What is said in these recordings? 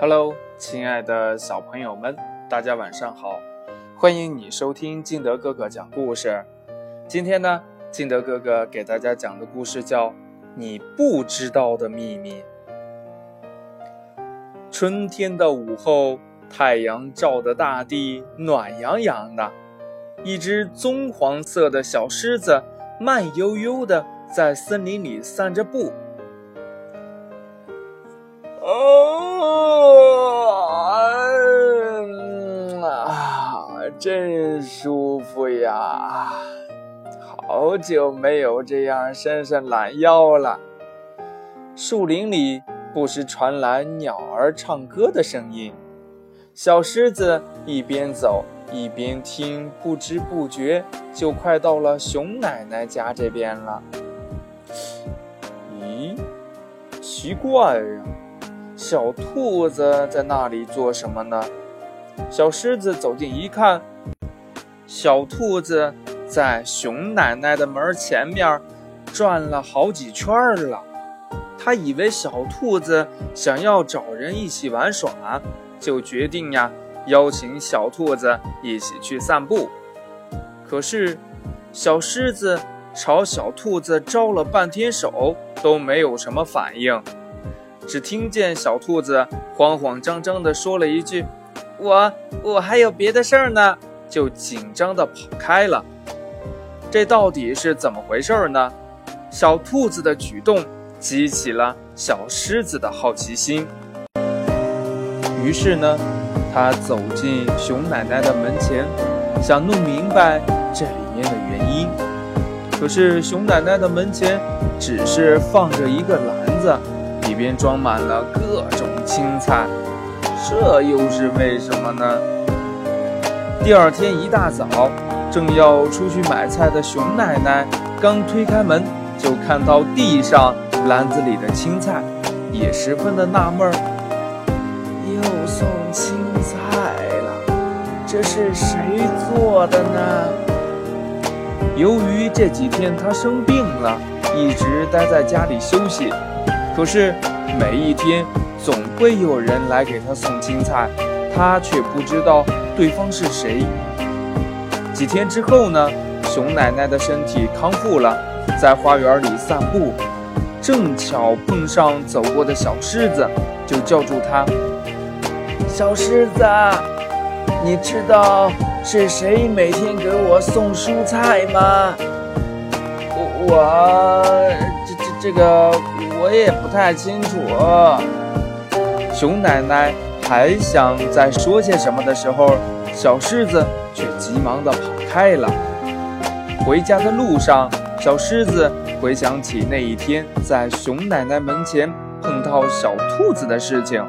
Hello，亲爱的小朋友们，大家晚上好！欢迎你收听金德哥哥讲故事。今天呢，金德哥哥给大家讲的故事叫《你不知道的秘密》。春天的午后，太阳照得大地暖洋洋的，一只棕黄色的小狮子慢悠悠的在森林里散着步。真舒服呀！好久没有这样伸伸懒腰了。树林里不时传来鸟儿唱歌的声音，小狮子一边走一边听，不知不觉就快到了熊奶奶家这边了。咦，奇怪呀，小兔子在那里做什么呢？小狮子走近一看。小兔子在熊奶奶的门前面转了好几圈了，他以为小兔子想要找人一起玩耍，就决定呀邀请小兔子一起去散步。可是，小狮子朝小兔子招了半天手，都没有什么反应。只听见小兔子慌慌张张地说了一句：“我我还有别的事儿呢。”就紧张地跑开了，这到底是怎么回事呢？小兔子的举动激起了小狮子的好奇心，于是呢，他走进熊奶奶的门前，想弄明白这里面的原因。可是熊奶奶的门前只是放着一个篮子，里边装满了各种青菜，这又是为什么呢？第二天一大早，正要出去买菜的熊奶奶刚推开门，就看到地上篮子里的青菜，也十分的纳闷儿。又送青菜了，这是谁做的呢？由于这几天她生病了，一直待在家里休息，可是每一天总会有人来给他送青菜，他却不知道。对方是谁？几天之后呢？熊奶奶的身体康复了，在花园里散步，正巧碰上走过的小狮子，就叫住他：“小狮子，你知道是谁每天给我送蔬菜吗？”我我这这这个我也不太清楚。熊奶奶。还想再说些什么的时候，小狮子却急忙地跑开了。回家的路上，小狮子回想起那一天在熊奶奶门前碰到小兔子的事情，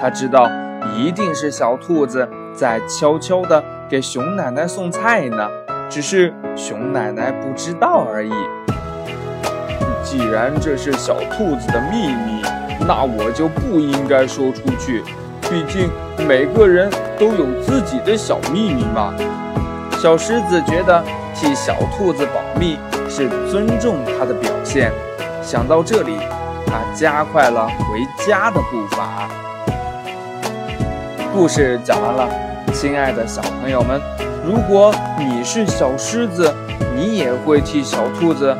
他知道一定是小兔子在悄悄地给熊奶奶送菜呢，只是熊奶奶不知道而已。既然这是小兔子的秘密，那我就不应该说出去。毕竟每个人都有自己的小秘密嘛。小狮子觉得替小兔子保密是尊重它的表现。想到这里，它加快了回家的步伐。故事讲完了，亲爱的小朋友们，如果你是小狮子，你也会替小兔子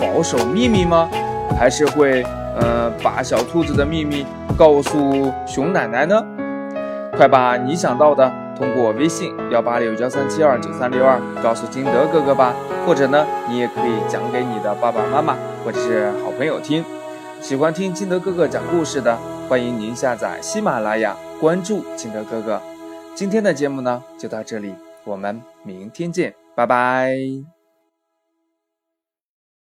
保守秘密吗？还是会呃把小兔子的秘密告诉熊奶奶呢？快把你想到的通过微信幺八六幺三七二九三六二告诉金德哥哥吧，或者呢，你也可以讲给你的爸爸妈妈或者是好朋友听。喜欢听金德哥哥讲故事的，欢迎您下载喜马拉雅，关注金德哥哥。今天的节目呢就到这里，我们明天见，拜拜。